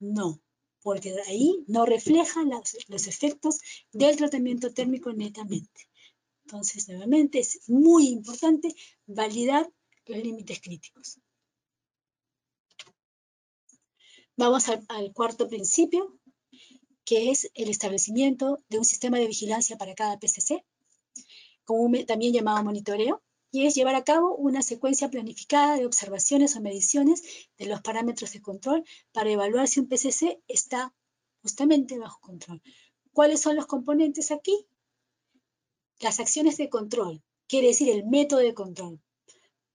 No, porque ahí no refleja los efectos del tratamiento térmico netamente. Entonces, nuevamente, es muy importante validar los límites críticos. Vamos al, cuarto principio, que es el establecimiento de un sistema de vigilancia para cada PCC, también llamado monitoreo, y es llevar a cabo una secuencia planificada de observaciones o mediciones de los parámetros de control para evaluar si un PCC está justamente bajo control. ¿Cuáles son los componentes aquí? Las acciones de control, quiere decir el método de control.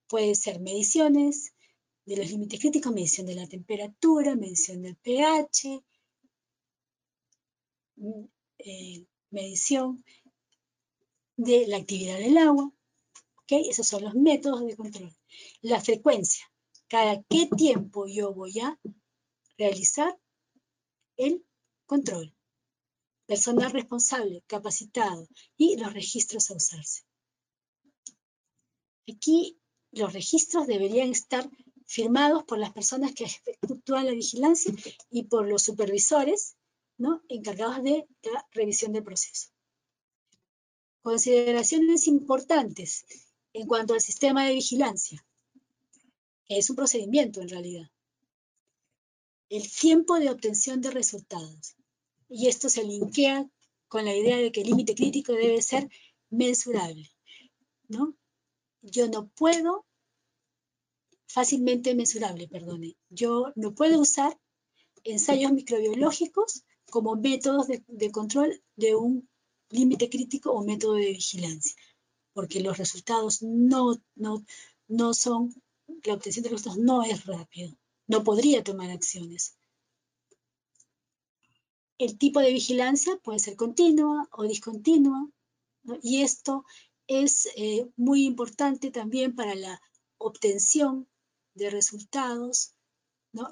Puede ser mediciones de los límites críticos, medición de la temperatura, medición del pH, mm, eh, medición de la actividad del agua, esos son los métodos de control. La frecuencia. Cada qué tiempo yo voy a realizar el control. Personal responsable, capacitado y los registros a usarse. Aquí los registros deberían estar firmados por las personas que efectúan la vigilancia y por los supervisores ¿no? encargados de la revisión del proceso. Consideraciones importantes en cuanto al sistema de vigilancia, que es un procedimiento en realidad. El tiempo de obtención de resultados. Y esto se linkea con la idea de que el límite crítico debe ser mensurable. ¿no? Yo no puedo, fácilmente mensurable, perdone, yo no puedo usar ensayos microbiológicos como métodos de, de control de un límite crítico o método de vigilancia porque los resultados no, no, no son, la obtención de resultados no es rápido, no podría tomar acciones. El tipo de vigilancia puede ser continua o discontinua, y esto es eh, muy importante también para la obtención de resultados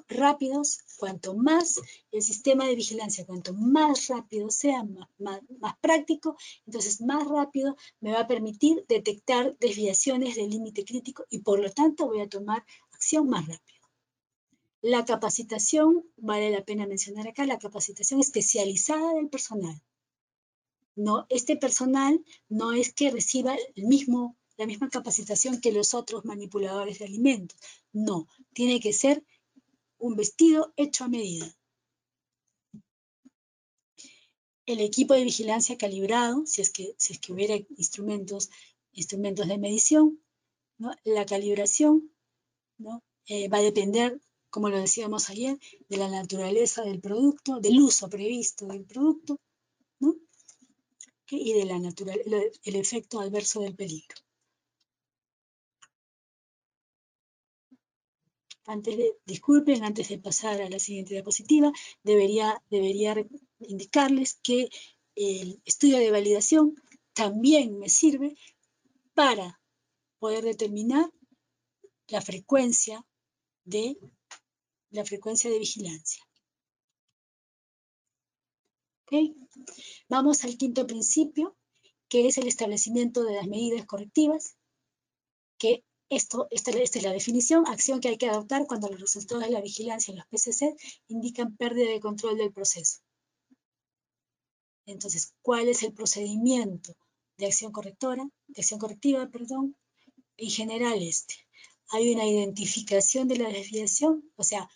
rápidos, cuanto más el sistema de vigilancia, cuanto más rápido sea, más, práctico, entonces más rápido me va a permitir detectar desviaciones del límite crítico y por lo tanto voy a tomar acción más rápido. La capacitación, vale la pena mencionar acá, la capacitación especializada del personal. No, este personal no es que reciba el mismo, la misma capacitación que los otros manipuladores de alimentos. No, tiene que ser un vestido hecho a medida. El equipo de vigilancia calibrado, si es que, si es que hubiera instrumentos, instrumentos de medición, la calibración ¿no? Eh, va a depender, como lo decíamos ayer, de la naturaleza del producto, del uso previsto del producto ¿no? y de la natural, el efecto adverso del peligro. Antes de, disculpen, antes de pasar a la siguiente diapositiva, debería, debería indicarles que el estudio de validación también me sirve para poder determinar la frecuencia de la frecuencia de vigilancia. Vamos al quinto principio, que es el establecimiento de las medidas correctivas, que esta, es la definición, acción que hay que adoptar cuando los resultados de la vigilancia en los PCC indican pérdida de control del proceso. Entonces, ¿cuál es el procedimiento de acción correctora, acción correctiva, perdón? En general este. Hay una identificación de la desviación, o sea,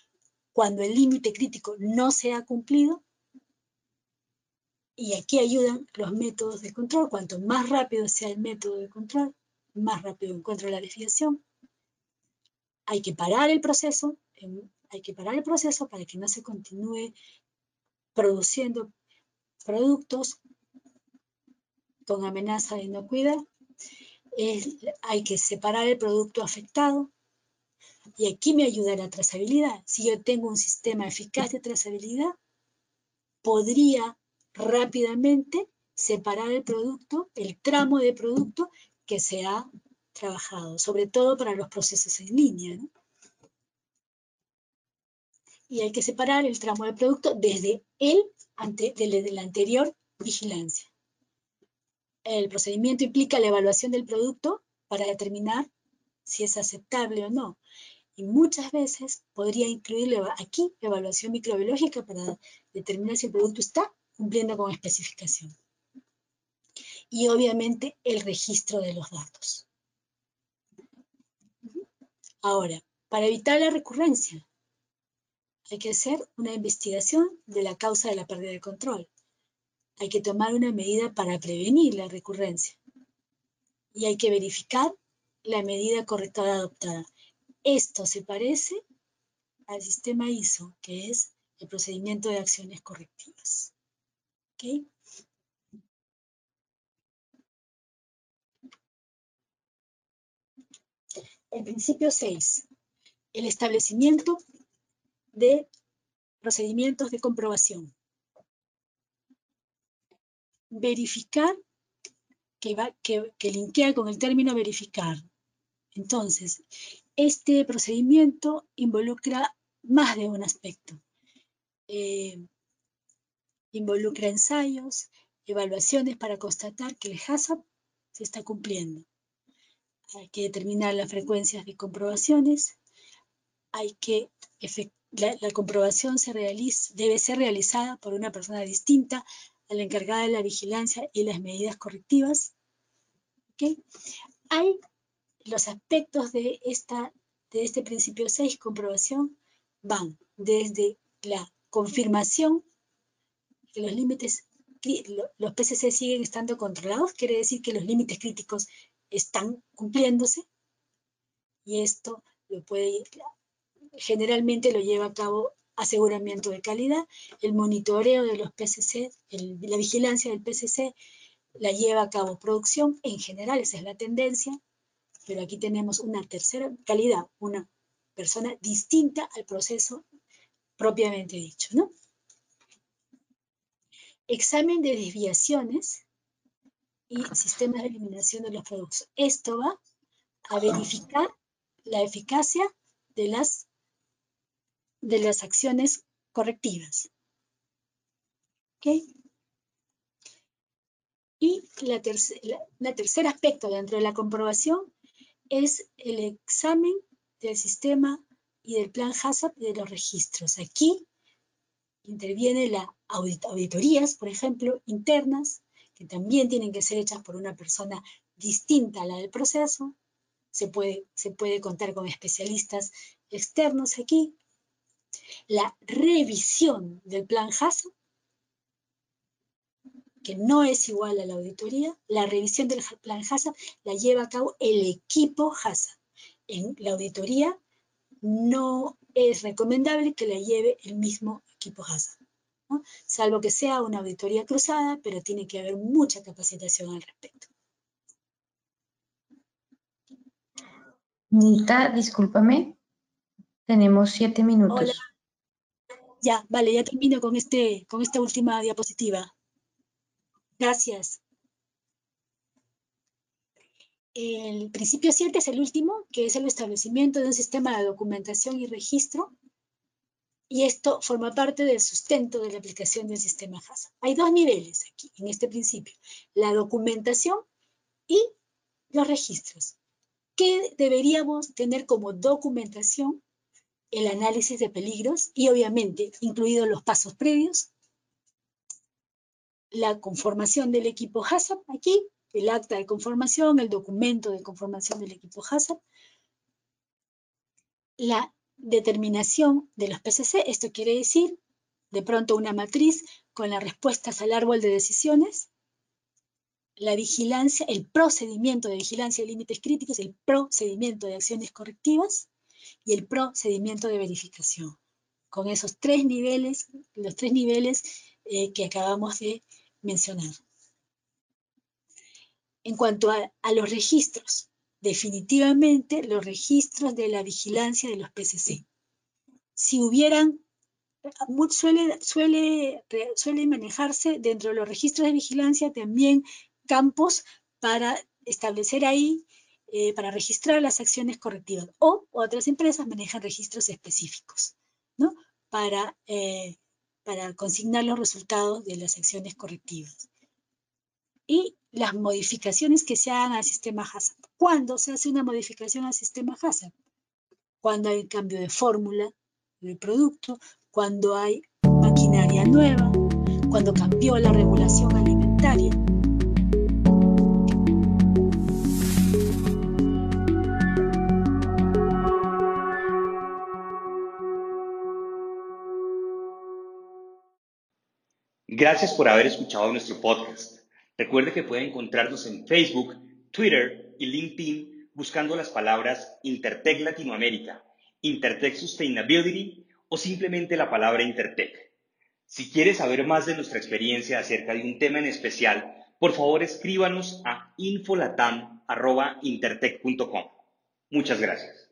cuando el límite crítico no se ha cumplido, y aquí ayudan los métodos de control. Cuanto más rápido sea el método de control, más rápido encuentro la desviación. Hay que parar el proceso, hay que parar el proceso para que no se continúe produciendo productos con amenaza de inocuidad. hay que separar el producto afectado y aquí me ayuda la trazabilidad. Si yo tengo un sistema eficaz de trazabilidad, podría rápidamente separar el producto, el tramo de producto que se ha trabajado, sobre todo para los procesos en línea. Y hay que separar el tramo de producto desde el ante, la anterior vigilancia. el procedimiento implica la evaluación del producto para determinar si es aceptable o no. Y muchas veces podría incluir aquí evaluación microbiológica para determinar si el producto está cumpliendo con especificación. Y obviamente el registro de los datos. Ahora, para evitar la recurrencia, hay que hacer una investigación de la causa de la pérdida de control. Hay que tomar una medida para prevenir la recurrencia. Y hay que verificar la medida correcta adoptada. Esto se parece al sistema ISO, que es el procedimiento de acciones correctivas. El principio 6. El establecimiento de procedimientos de comprobación. Verificar, que, va, que, que linkea con el término verificar. Entonces, este procedimiento involucra más de un aspecto. Eh, involucra ensayos, evaluaciones para constatar que el HACCP se está cumpliendo. Hay que determinar las frecuencias de comprobaciones, hay que la, comprobación se realiza, debe ser realizada por una persona distinta a la encargada de la vigilancia y las medidas correctivas. ¿Okay? Hay los aspectos de, esta, de este principio 6, comprobación, van desde la confirmación que los límites, los PCC siguen estando controlados, quiere decir que los límites críticos están cumpliéndose y esto lo puede generalmente lo lleva a cabo aseguramiento de calidad, el monitoreo de los PCC, la vigilancia del PCC la lleva a cabo producción, en general esa es la tendencia, pero aquí tenemos una tercera calidad, una persona distinta al proceso propiamente dicho, ¿no? Examen de desviaciones y sistemas de eliminación de los productos. Esto va a verificar la eficacia de las de las acciones correctivas. ¿Okay? Y la, la, tercer aspecto dentro de la comprobación es el examen del sistema y del plan HACCP y de los registros. Aquí interviene las auditorías, por ejemplo, internas, que también tienen que ser hechas por una persona distinta a la del proceso. Se puede, se puede contar con especialistas externos aquí, la revisión del plan HACCP, que no es igual a la auditoría, la revisión del plan HACCP la lleva a cabo el equipo HACCP. En la auditoría no es recomendable que la lleve el mismo equipo Salvo que sea una auditoría cruzada, pero tiene que haber mucha capacitación al respecto. Nita, discúlpame, tenemos siete minutos. Hola. Ya, vale, ya termino con, este, con esta última diapositiva. Gracias. El principio 7 es el último, que es el establecimiento de un sistema de documentación y registro. Y esto forma parte del sustento de la aplicación del sistema HACCP. Hay dos niveles aquí, en este principio. La documentación y los registros. ¿Qué deberíamos tener como documentación? El análisis de peligros y obviamente, incluidos los pasos previos, la conformación del equipo HACCP aquí, el acta de conformación, el documento de conformación del equipo HACCP, la determinación de los PCC, esto quiere decir de pronto una matriz con las respuestas al árbol de decisiones, la vigilancia, el procedimiento de vigilancia de límites críticos, el procedimiento de acciones correctivas y el procedimiento de verificación. Con esos tres niveles, los tres niveles eh, que acabamos de mencionar. En cuanto a, los registros, definitivamente los registros de la vigilancia de los PCC. Si hubieran, suele, suele, suele manejarse dentro de los registros de vigilancia también campos para establecer ahí, eh, para registrar las acciones correctivas. O otras empresas manejan registros específicos, ¿no? Para, eh, para consignar los resultados de las acciones correctivas. Y las modificaciones que se hagan al sistema HACCP. ¿Cuándo se hace una modificación al sistema HACCP? Cuando hay cambio de fórmula del producto, cuando hay maquinaria nueva, cuando cambió la regulación alimentaria. Gracias por haber escuchado nuestro podcast. Recuerde que puede encontrarnos en Facebook, Twitter y LinkedIn buscando las palabras Intertech Latinoamérica, Intertech Sustainability o simplemente la palabra Intertech. Si quiere saber más de nuestra experiencia acerca de un tema en especial, por favor escríbanos a infolatam.intertech.com. Muchas gracias.